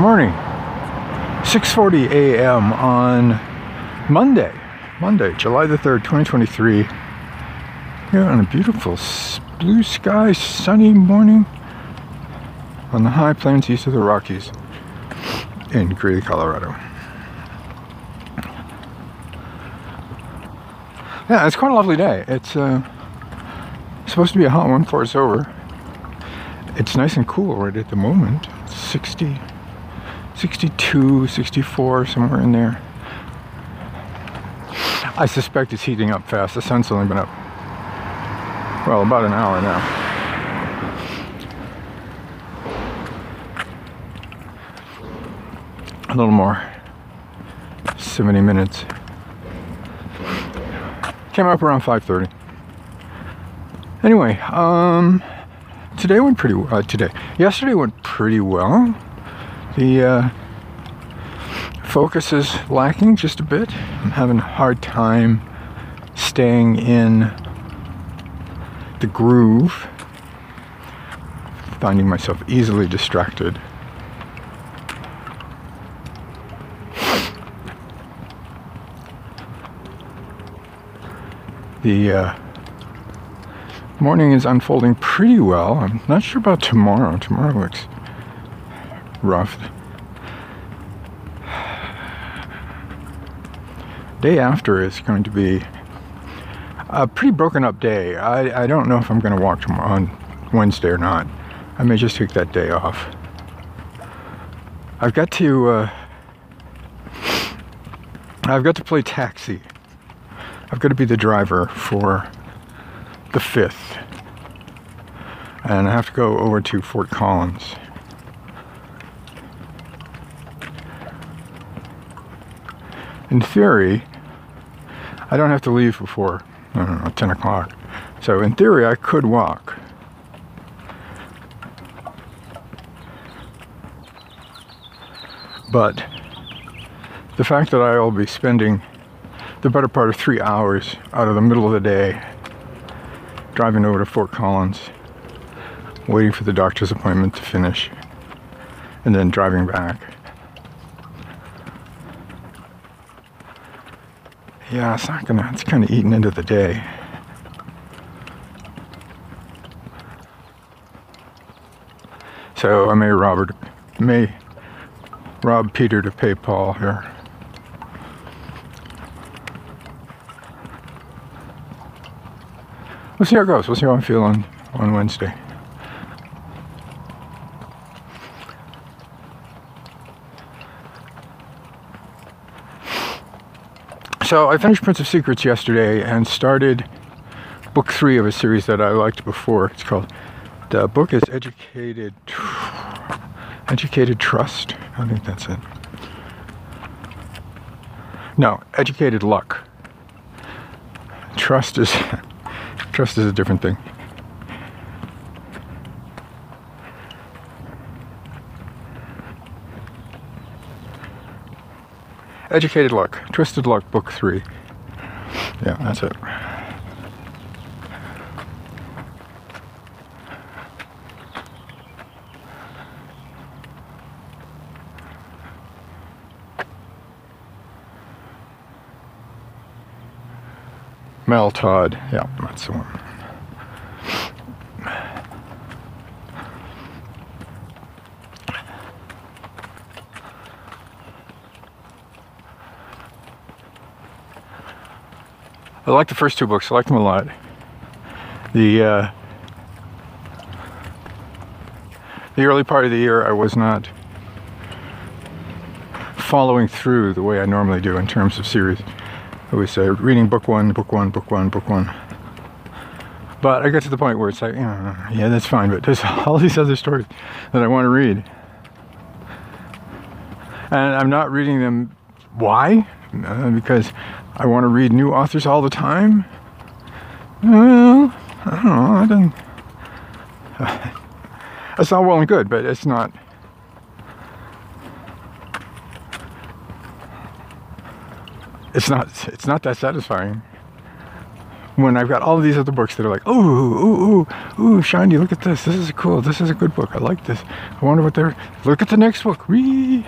morning. 6:40 a.m. on Monday, Monday, July the 3rd, 2023. Here on a beautiful blue sky, sunny morning on the high plains east of the Rockies in Greeley, Colorado. Yeah, it's quite a lovely day. It's uh, supposed to be a hot one before it's over. It's nice and cool right at the moment. 60, 62, 64, somewhere in there. I suspect it's heating up fast. The sun's only been up, well, about an hour now. A little more. 70 minutes. Came up around 5:30. Anyway, um, today went pretty well. Uh, today, yesterday went pretty well. The uh, focus is lacking just a bit. I'm having a hard time staying in the groove. Finding myself easily distracted. The uh, morning is unfolding pretty well. I'm not sure about tomorrow. Tomorrow looks rough. Day after is going to be a pretty broken up day. I, I don't know if I'm going to walk tomorrow on Wednesday or not. I may just take that day off. I've got to uh, I've got to play taxi I've got to be the driver for the 5th. And I have to go over to Fort Collins. In theory, I don't have to leave before, know, 10 o'clock. So in theory, I could walk. But the fact that I will be spending the better part of three hours out of the middle of the day driving over to Fort Collins, waiting for the doctor's appointment to finish, and then driving back. Yeah, it's not gonna, it's kind of eating into the day. So I may Robert, may rob Peter to pay Paul here. We'll see how it goes. We'll see how I'm feeling on Wednesday. So I finished Prince of Secrets yesterday and started book three of a series that I liked before. It's called the book is Educated Educated Trust. I think that's it. No, Educated Luck. Trust is Trust is a different thing. Educated Luck, Twisted Luck, Book 3. Yeah, that's it. Mel Todd. Yeah, that's the one. I like the first two books. I like them a lot. The uh, the early part of the year, I was not following through the way I normally do in terms of series. I was uh, reading book one, book one, book one, book one. But I got to the point where it's like, yeah, that's fine, but there's all these other stories that I want to read. And I'm not reading them. Why? Uh, because I want to read new authors all the time. Well, I don't know. I don't. It's all well and good, but it's not. it's not it's not that satisfying when I've got all these other books that are like, ooh, ooh, ooh, ooh, shiny, look at this. This is cool. This is a good book. I like this. I wonder what they're. Look at the next book. Read.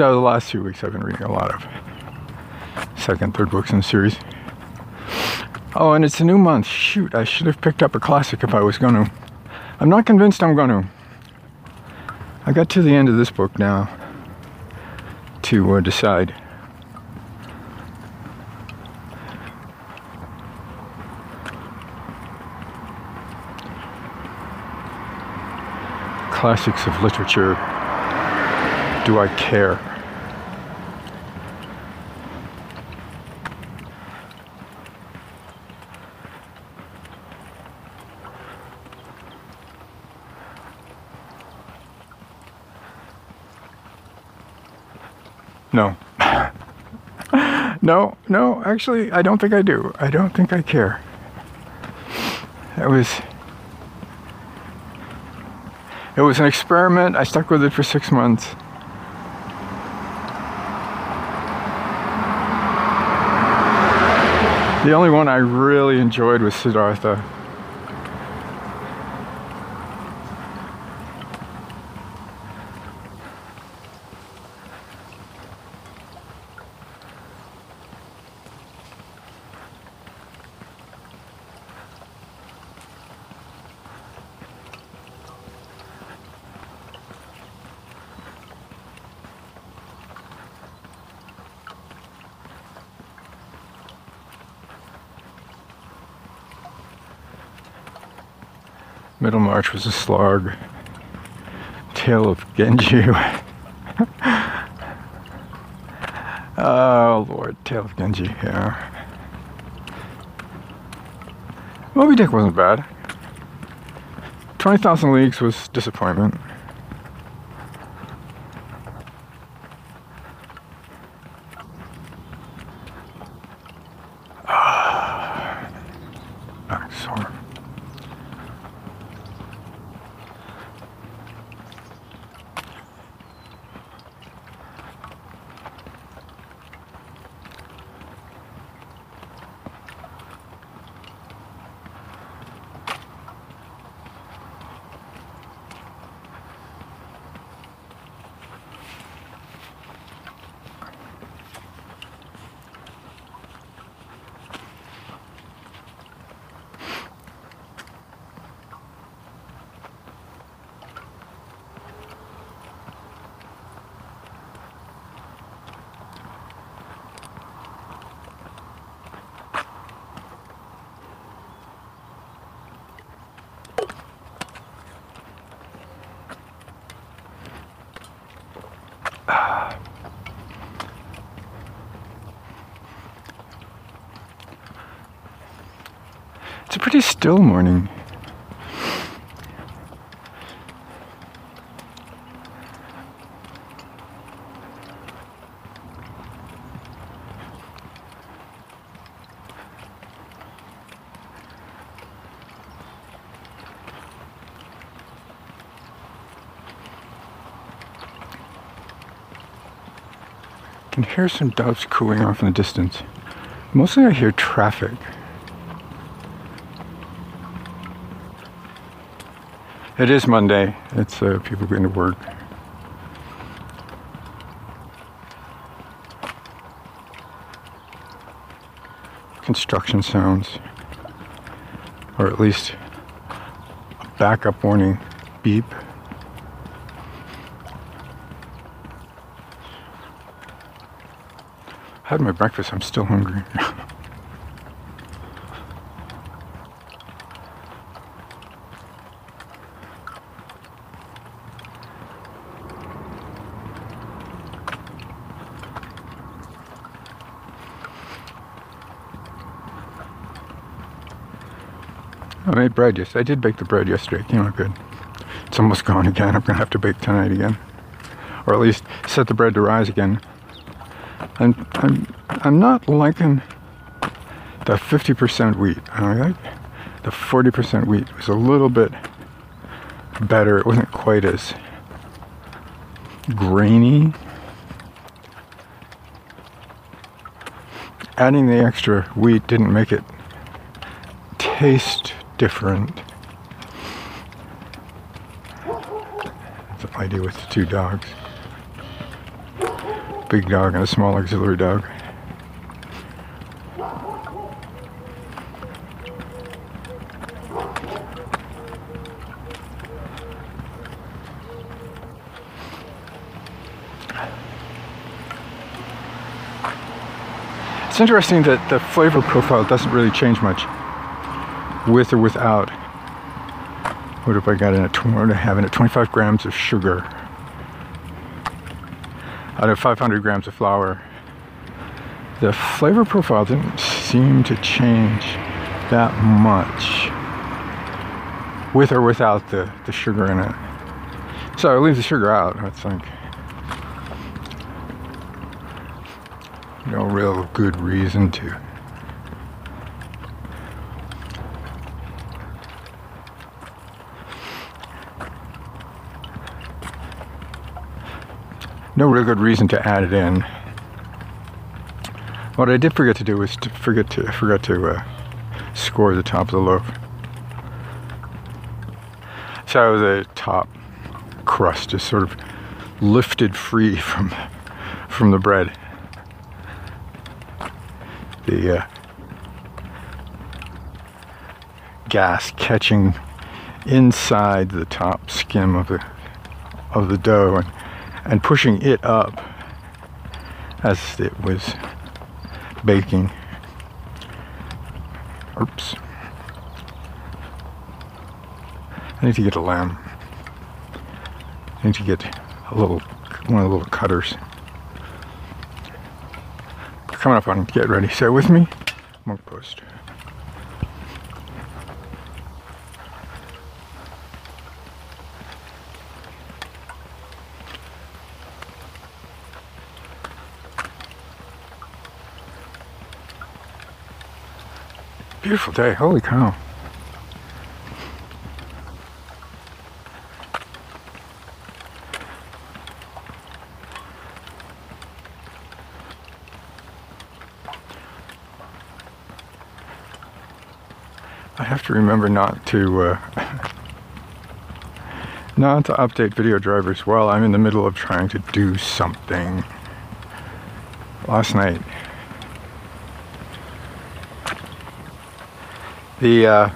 The last few weeks I've been reading a lot of second, third books in the series. Oh, and it's a new month. Shoot, I should have picked up a classic if I was going to. I'm not convinced I'm going to. I got to the end of this book now to uh, decide. Classics of literature. Do I care? No. no, no, actually, I don't think I do. I don't think I care. It was. It was an experiment. I stuck with it for six months. The only one I really enjoyed was Siddhartha. Middlemarch was a slog. Tale of Genji. oh Lord, Tale of Genji, yeah. Moby Dick wasn't bad. 20,000 Leagues was disappointment. Back sore. It's a pretty still morning. I can hear some doves cooing off in the distance. Mostly I hear traffic. It is Monday. It's uh, people going to work. Construction sounds, or at least a backup warning beep. I had my breakfast. I'm still hungry. made bread yesterday. I did bake the bread yesterday. It came out good. It's almost gone again. I'm gonna have to bake tonight again, or at least set the bread to rise again. I'm I'm I'm not liking the 50% wheat. I like the 40% wheat It was a little bit better. It wasn't quite as grainy. Adding the extra wheat didn't make it taste different. It's a lady with two dogs. Big dog and a small auxiliary dog. It's interesting that the flavor profile doesn't really change much with or without. What if I got in a what have in it 25 grams of sugar out of 500 grams of flour? The flavor profile didn't seem to change that much with or without the, the sugar in it. So I leave the sugar out, I think. No real good reason to. No real good reason to add it in. What I did forget to do was to forget to forget to uh, score the top of the loaf. So the top crust is sort of lifted free from from the bread. The uh, gas catching inside the top skim of the of the dough and, and pushing it up as it was baking. Oops. I need to get a lame. I need to get a little, one of the little cutters. Coming up on Get Ready. Say with me, Monk Post. Beautiful day, holy cow. I have to remember not to uh, not to update video drivers while I'm in the middle of trying to do something. Last night, the uh,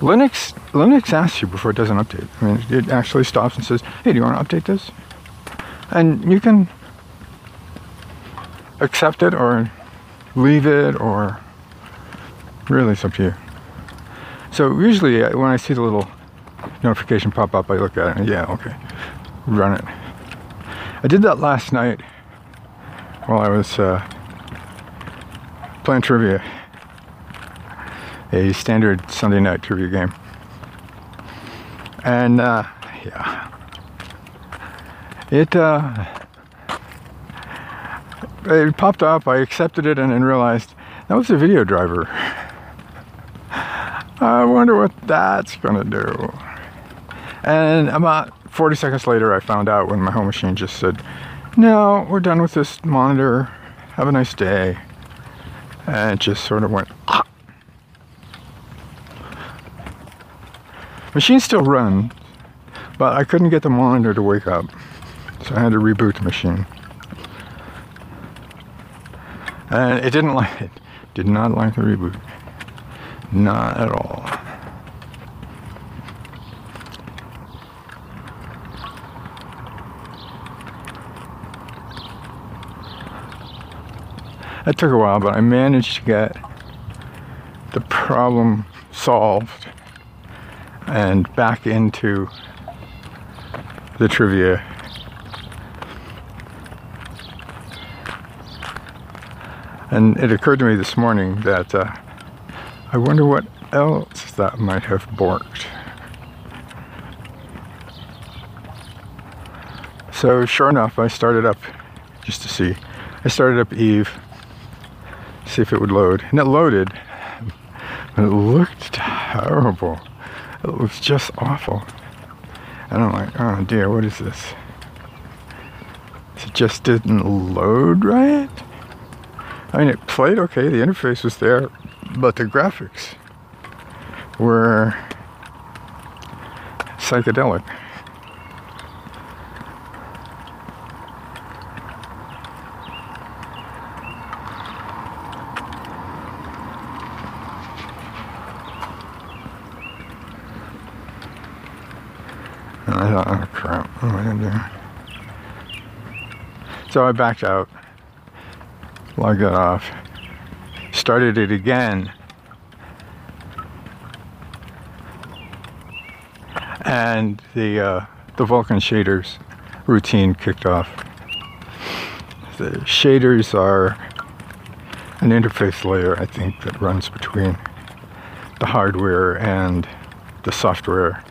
Linux Linux asks you before it does an update. I mean, it actually stops and says, "Hey, do you want to update this?" And you can accept it or leave it or really it's up to you. So usually uh, when I see the little notification pop up, I look at it and yeah, okay, run it. I did that last night while I was uh, playing trivia, a standard Sunday night trivia game. And uh, yeah, it uh, it popped up. I accepted it and then realized that was a video driver. I wonder what that's gonna do. And about 40 seconds later, I found out when my home machine just said, No, we're done with this monitor. Have a nice day. And it just sort of went, ah. Machine still run, but I couldn't get the monitor to wake up. So I had to reboot the machine. And it didn't like it. Did not like the reboot. Not at all. That took a while, but I managed to get the problem solved and back into the trivia. And it occurred to me this morning that uh, I wonder what else that might have borked. So sure enough, I started up just to see. I started up Eve, see if it would load, and it loaded. But it looked terrible. It was just awful. And I'm like, oh dear, what is this? It just didn't load right? I mean, it played okay, the interface was there, but the graphics were psychedelic. Oh crap, what am I? So I backed out, logged it off, started it again. And the uh, the Vulkan shaders routine kicked off. The shaders are an interface layer, I think, that runs between the hardware and the software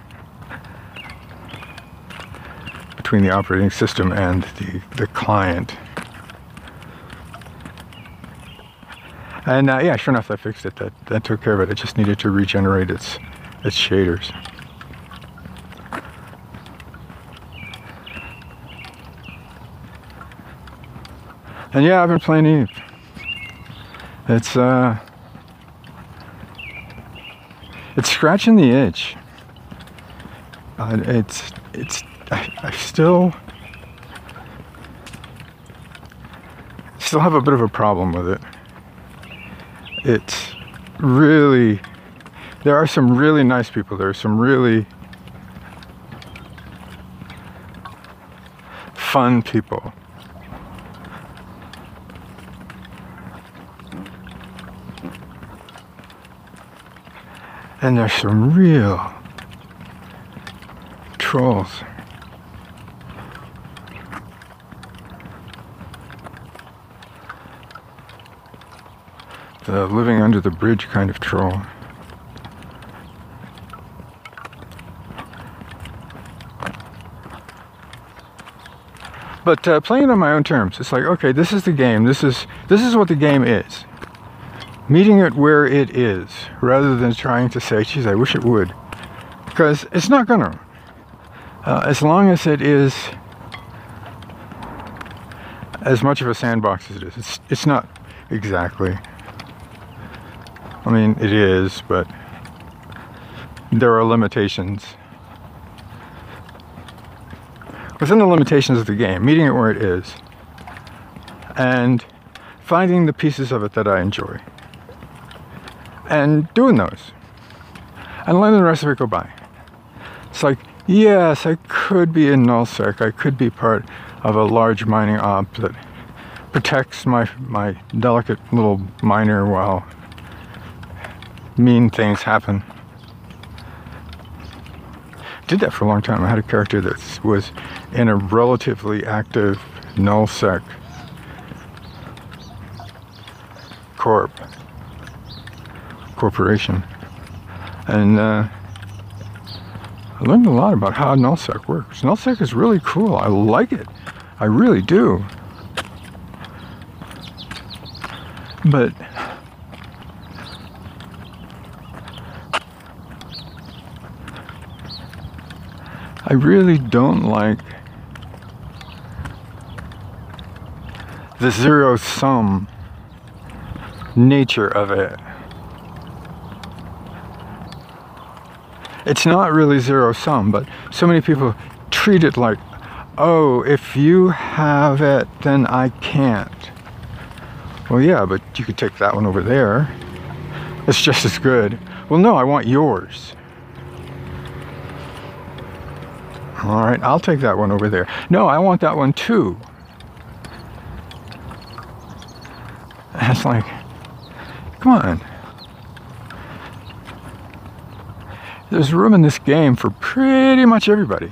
between the operating system and the, the client. And uh, yeah, sure enough, I fixed it. That that took care of it. It just needed to regenerate its its shaders. And yeah, I've been playing Eve. It's uh, it's scratching the itch. Uh, it's it's I, I still still have a bit of a problem with it. It's really there are some really nice people. There are some really fun people. And there's some real trolls. The living under the bridge kind of troll. But uh, playing on my own terms, it's like, okay, this is the game. This is this is what the game is. Meeting it where it is, rather than trying to say, geez, I wish it would. Because it's not gonna. Uh, as long as it is as much of a sandbox as it is, it's, it's not exactly. I mean, it is, but there are limitations. Within the limitations of the game, meeting it where it is, and finding the pieces of it that I enjoy, and doing those, and letting the rest of it go by. It's like, yes, I could be in nullsec, I could be part of a large mining op that protects my my delicate little miner while mean things happen. Did that for a long time. I had a character that was in a relatively active nullsec corp corporation, and uh, I learned a lot about how nullsec works. Nullsec is really cool. I like it. I really do. But I really don't like the zero sum nature of it. It's not really zero sum, but so many people treat it like, oh, if you have it, then I can't. Well, yeah, but you could take that one over there. It's just as good. Well, no, I want yours. All right, I'll take that one over there. No, I want that one too. That's like, come on. There's room in this game for pretty much everybody.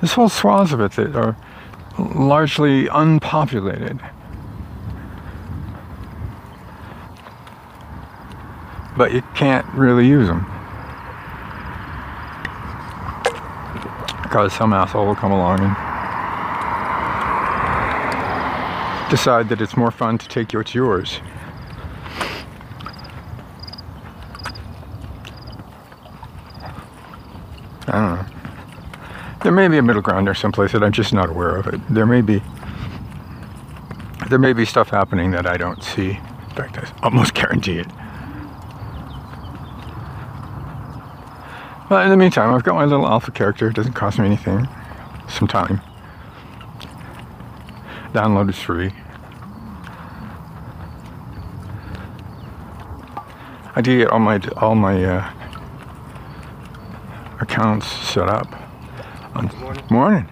There's whole swaths of it that are largely unpopulated. But you can't really use them. Because some asshole will come along and decide that it's more fun to take what's yours. I don't know. There may be a middle ground there someplace that I'm just not aware of it. There may be there may be stuff happening that I don't see. In fact, I almost guarantee it. But in the meantime, I've got my little alpha character. It doesn't cost me anything. Some time. Download is free. I did get all my all my uh, accounts set up. On, morning. morning.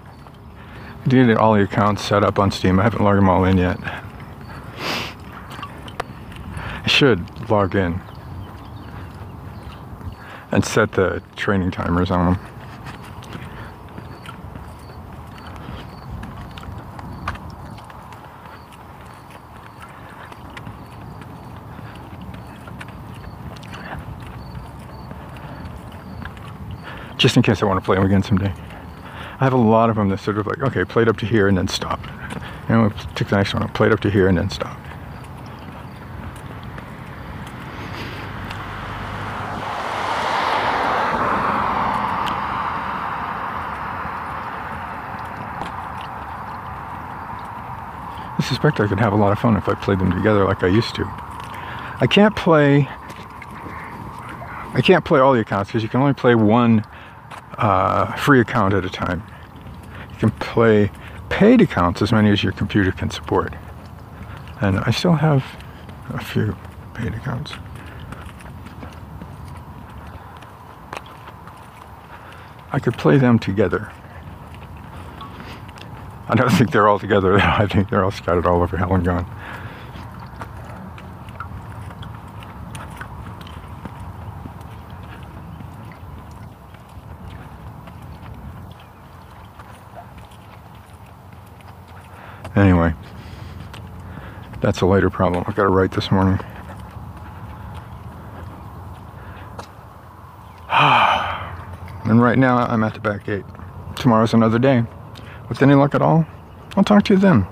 I did get all the accounts set up on Steam. I haven't logged them all in yet. I should log in and set the training timers on them. just in case I want to play them again someday. I have a lot of them that sort of like, okay, played up to here and then stop. You know, take the next one, played up to here and then stop. I suspect I could have a lot of fun if I played them together like I used to. I can't play I can't play all the accounts because you can only play one uh, free account at a time. You can play paid accounts as many as your computer can support. And I still have a few paid accounts. I could play them together. I don't think they're all together. I think they're all scattered all over Hell and Gone. Anyway, that's a later problem. I've got to write this morning. and right now I'm at the back gate. Tomorrow's another day. With any luck at all, I'll talk to you then.